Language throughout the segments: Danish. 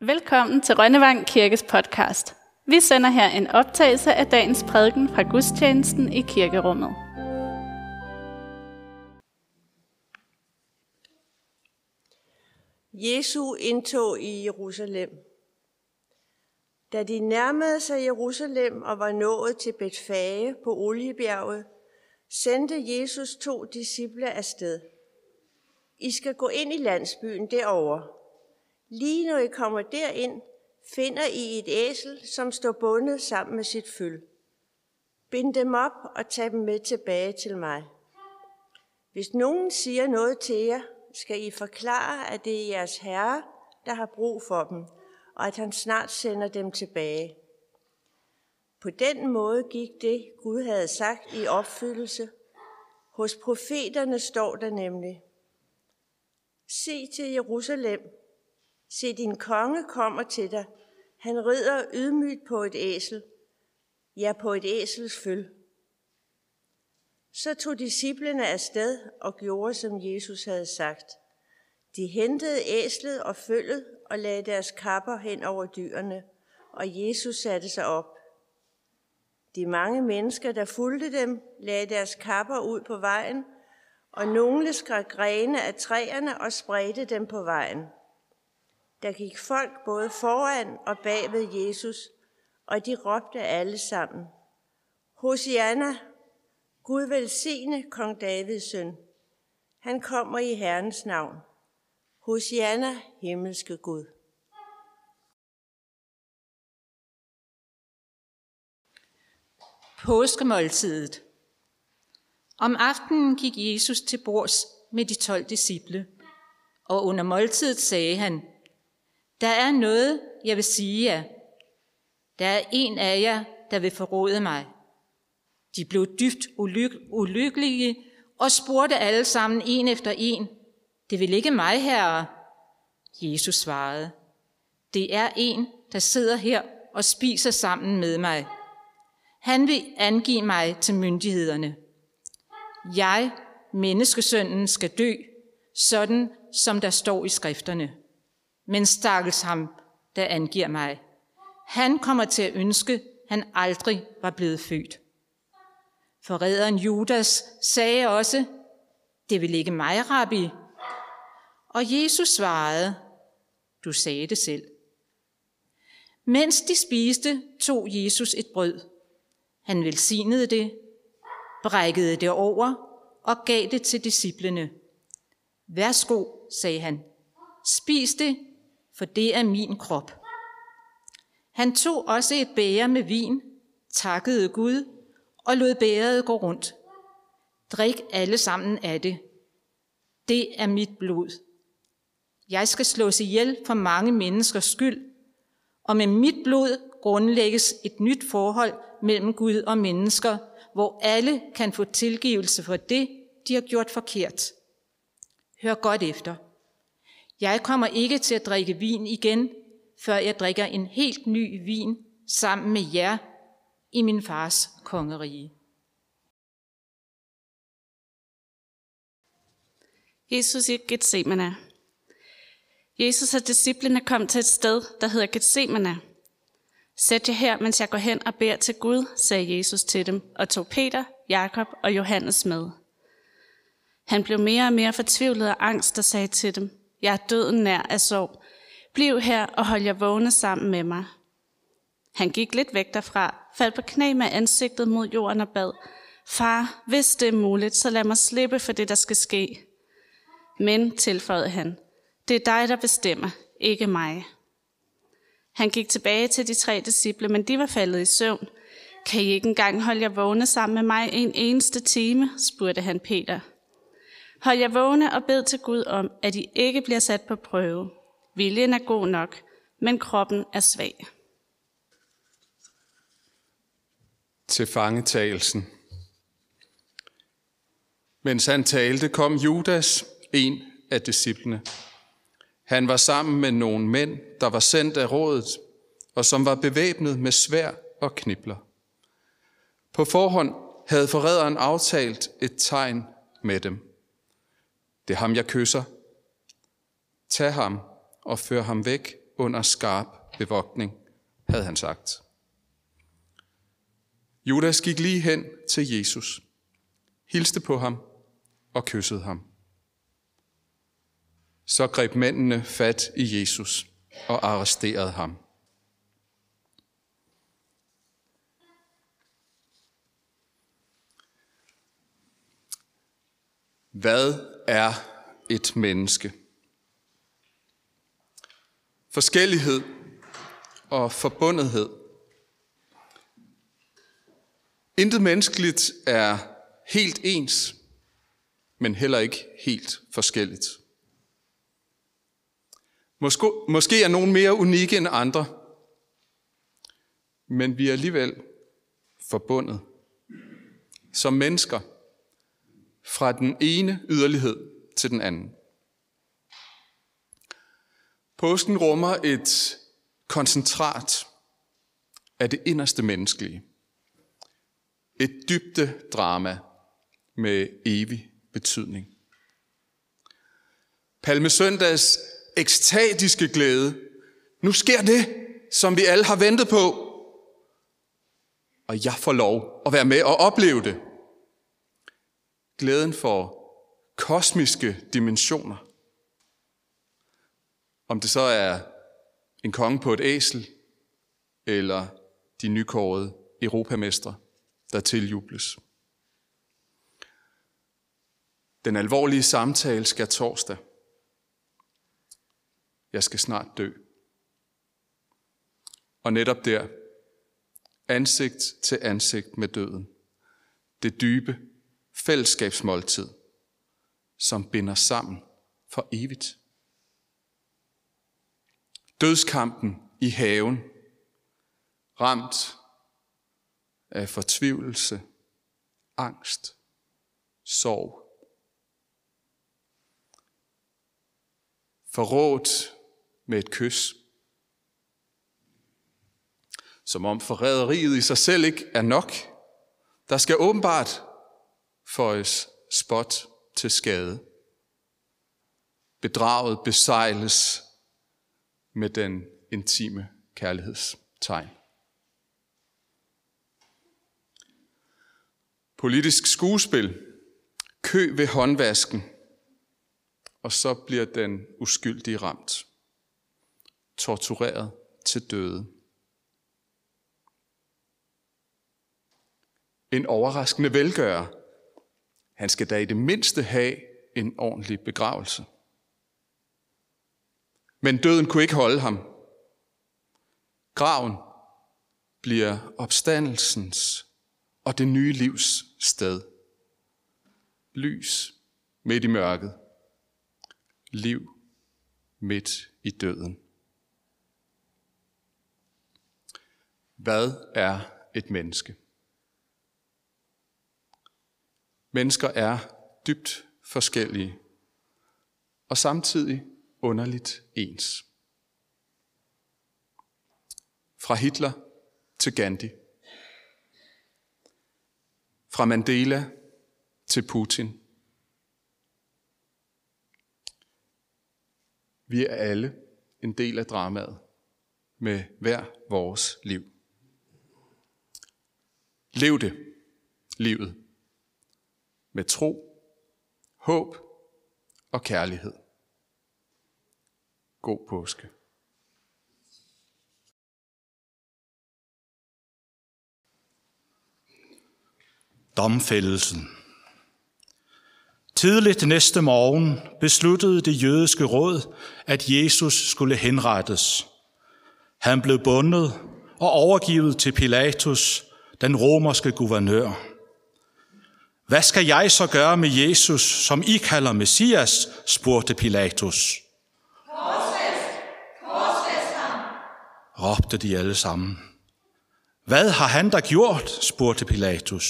Velkommen til Rønnevang Kirkes podcast. Vi sender her en optagelse af dagens prædiken fra gudstjenesten i kirkerummet. Jesu indtog i Jerusalem. Da de nærmede sig Jerusalem og var nået til Betfage på Oliebjerget, sendte Jesus to disciple afsted. I skal gå ind i landsbyen derovre. Lige når I kommer derind, finder I et æsel, som står bundet sammen med sit føl. Bind dem op og tag dem med tilbage til mig. Hvis nogen siger noget til jer, skal I forklare, at det er jeres herre, der har brug for dem, og at han snart sender dem tilbage. På den måde gik det, Gud havde sagt i opfyldelse. Hos profeterne står der nemlig, Se til Jerusalem, se din konge kommer til dig, han rider ydmygt på et æsel, ja på et æsels føl. Så tog disciplene afsted og gjorde, som Jesus havde sagt. De hentede æslet og følget og lagde deres kapper hen over dyrene, og Jesus satte sig op. De mange mennesker, der fulgte dem, lagde deres kapper ud på vejen, og nogle skar grene af træerne og spredte dem på vejen. Der gik folk både foran og bag ved Jesus, og de råbte alle sammen, Hosianna, Gud velsigne kong Davids søn. Han kommer i Herrens navn. Hosianna, himmelske Gud. Påskemåltidet. Om aftenen gik Jesus til bords med de tolv disciple, og under måltidet sagde han, der er noget, jeg vil sige jer. Der er en af jer, der vil forråde mig. De blev dybt ulyk- ulykkelige og spurgte alle sammen en efter en, Det vil ikke mig, herre. Jesus svarede, Det er en, der sidder her og spiser sammen med mig. Han vil angive mig til myndighederne. Jeg, menneskesønnen, skal dø, sådan som der står i skrifterne. Men stakkels ham, der angiver mig. Han kommer til at ønske, han aldrig var blevet født. Forræderen Judas sagde også, det vil ikke mig, rabbi. Og Jesus svarede, du sagde det selv. Mens de spiste, tog Jesus et brød. Han velsignede det, brækkede det over og gav det til disciplene. Værsgo, sagde han. Spis det, for det er min krop. Han tog også et bæger med vin, takkede Gud og lod bæret gå rundt. Drik alle sammen af det. Det er mit blod. Jeg skal slås ihjel for mange menneskers skyld, og med mit blod grundlægges et nyt forhold mellem Gud og mennesker, hvor alle kan få tilgivelse for det, de har gjort forkert. Hør godt efter. Jeg kommer ikke til at drikke vin igen, før jeg drikker en helt ny vin sammen med jer i min fars kongerige. Jesus i Gethsemane. Jesus og disciplene kom til et sted, der hedder Gethsemane. Sæt jer her, mens jeg går hen og beder til Gud, sagde Jesus til dem, og tog Peter, Jakob og Johannes med. Han blev mere og mere fortvivlet af angst og sagde til dem, jeg er døden nær af sorg. Bliv her og hold jer vågne sammen med mig. Han gik lidt væk derfra, faldt på knæ med ansigtet mod jorden og bad, Far, hvis det er muligt, så lad mig slippe for det, der skal ske. Men, tilføjede han, det er dig, der bestemmer, ikke mig. Han gik tilbage til de tre disciple, men de var faldet i søvn. Kan I ikke engang holde jer vågne sammen med mig en eneste time? spurgte han Peter. Hold jer vågne og bed til Gud om, at I ikke bliver sat på prøve. Viljen er god nok, men kroppen er svag. Til fangetagelsen. Mens han talte, kom Judas, en af disciplene. Han var sammen med nogle mænd, der var sendt af rådet, og som var bevæbnet med svær og knibler. På forhånd havde forræderen aftalt et tegn med dem. Det er ham, jeg kysser. Tag ham og før ham væk under skarp bevogtning, havde han sagt. Judas gik lige hen til Jesus, hilste på ham og kyssede ham. Så greb mændene fat i Jesus og arresterede ham. Hvad er et menneske? Forskellighed og forbundethed. Intet menneskeligt er helt ens, men heller ikke helt forskelligt. Måske, måske er nogen mere unikke end andre, men vi er alligevel forbundet som mennesker fra den ene yderlighed til den anden. Påsken rummer et koncentrat af det inderste menneskelige. Et dybde drama med evig betydning. Palmesøndags ekstatiske glæde. Nu sker det, som vi alle har ventet på. Og jeg får lov at være med og opleve det. Glæden for kosmiske dimensioner. Om det så er en konge på et æsel, eller de nykårede europamestre, der tiljubles. Den alvorlige samtale skal torsdag. Jeg skal snart dø. Og netop der, ansigt til ansigt med døden, det dybe fællesskabsmåltid, som binder sammen for evigt. Dødskampen i haven, ramt af fortvivlelse, angst, sorg. Forrådt med et kys. Som om forræderiet i sig selv ikke er nok. Der skal åbenbart føjes spot til skade. Bedraget besejles med den intime kærlighedstegn. Politisk skuespil, kø ved håndvasken, og så bliver den uskyldige ramt. Tortureret til døde. En overraskende velgører. Han skal da i det mindste have en ordentlig begravelse. Men døden kunne ikke holde ham. Graven bliver opstandelsens og det nye livs sted. Lys midt i mørket. Liv midt i døden. Hvad er et menneske? Mennesker er dybt forskellige og samtidig underligt ens. Fra Hitler til Gandhi. Fra Mandela til Putin. Vi er alle en del af dramaet med hver vores liv. Lev det, livet, med tro, håb og kærlighed. God påske. Domfældelsen. Tidligt næste morgen besluttede det jødiske råd, at Jesus skulle henrettes. Han blev bundet og overgivet til Pilatus, den romerske guvernør. Hvad skal jeg så gøre med Jesus, som I kalder Messias, spurgte Pilatus. Korsfæst! Korsfæst ham! råbte de alle sammen. Hvad har han da gjort, spurgte Pilatus.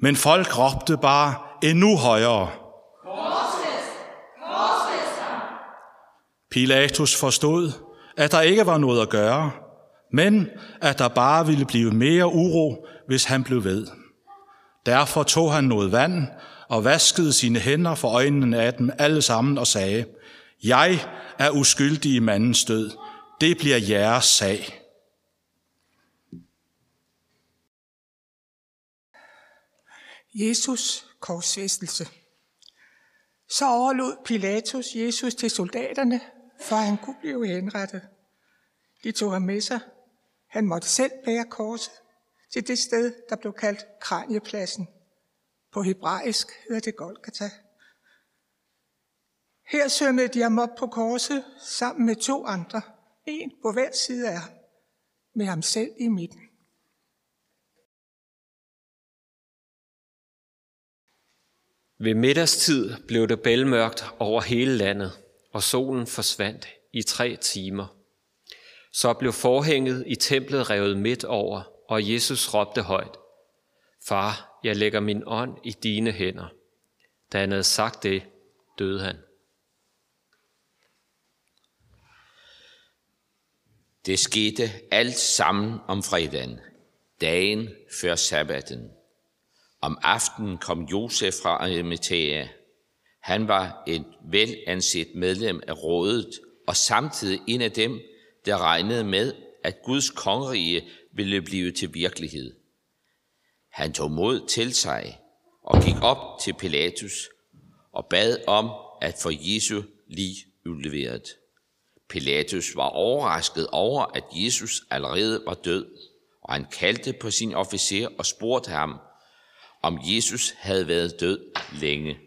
Men folk råbte bare endnu højere. Korsfæst! Korsfæst ham! Pilatus forstod, at der ikke var noget at gøre, men at der bare ville blive mere uro, hvis han blev ved. Derfor tog han noget vand og vaskede sine hænder for øjnene af dem alle sammen og sagde, Jeg er uskyldig i mandens død. det bliver jeres sag. Jesus korsfæstelse. Så overlod Pilatus Jesus til soldaterne, for han kunne blive henrettet. De tog ham med sig. Han måtte selv bære korset til det sted, der blev kaldt Kranjepladsen. På hebraisk hedder det Golgata. Her sømmede de ham op på korset sammen med to andre, en på hver side af ham, med ham selv i midten. Ved middagstid blev det bælmørkt over hele landet, og solen forsvandt i tre timer. Så blev forhænget i templet revet midt over, og Jesus råbte højt, Far, jeg lægger min ånd i dine hænder. Da han havde sagt det, døde han. Det skete alt sammen om fredagen, dagen før sabbaten. Om aftenen kom Josef fra Arimathea. Han var et velanset medlem af rådet, og samtidig en af dem, der regnede med, at Guds kongerige ville blive til virkelighed. Han tog mod til sig og gik op til Pilatus og bad om at få Jesu lige udleveret. Pilatus var overrasket over, at Jesus allerede var død, og han kaldte på sin officer og spurgte ham, om Jesus havde været død længe.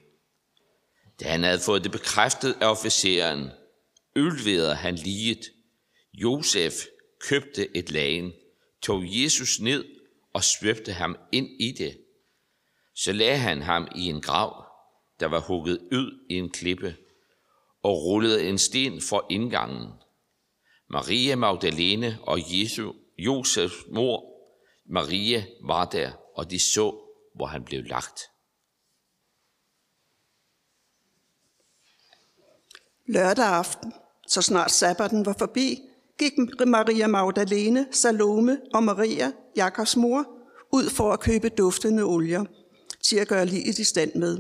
Da han havde fået det bekræftet af officeren, udleverede han liget. Josef købte et lagen, tog Jesus ned og svøbte ham ind i det. Så lagde han ham i en grav, der var hugget ud i en klippe, og rullede en sten for indgangen. Maria Magdalene og Jesu, Josefs mor, Maria, var der, og de så, hvor han blev lagt. Lørdag aften, så snart sabbaten var forbi, gik Maria Magdalene, Salome og Maria, Jakobs mor, ud for at købe duftende olier til at gøre livet i stand med.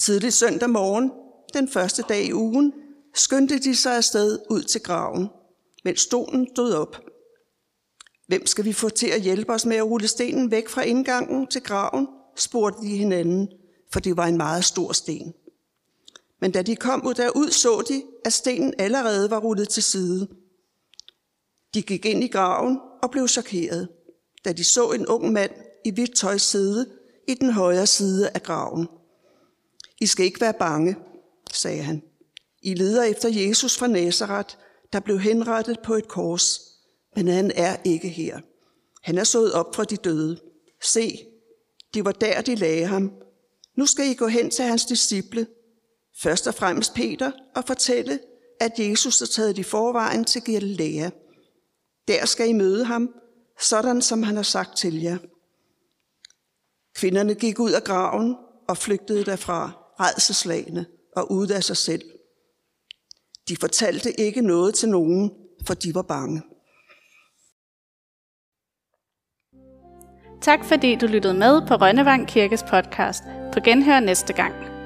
Tidligt søndag morgen, den første dag i ugen, skyndte de sig afsted ud til graven, mens stolen stod op. Hvem skal vi få til at hjælpe os med at rulle stenen væk fra indgangen til graven, spurgte de hinanden, for det var en meget stor sten. Men da de kom ud derud, så de, at stenen allerede var rullet til side. De gik ind i graven og blev chokeret, da de så en ung mand i hvidt tøj sidde i den højre side af graven. I skal ikke være bange, sagde han. I leder efter Jesus fra Nazareth, der blev henrettet på et kors, men han er ikke her. Han er sået op fra de døde. Se, det var der, de lagde ham. Nu skal I gå hen til hans disciple, først og fremmest Peter, og fortælle, at Jesus er taget i forvejen til Galilea. Der skal I møde ham, sådan som han har sagt til jer. Kvinderne gik ud af graven og flygtede derfra, redselslagene og ud af sig selv. De fortalte ikke noget til nogen, for de var bange. Tak fordi du lyttede med på Rønnevang Kirkes podcast. På genhør næste gang.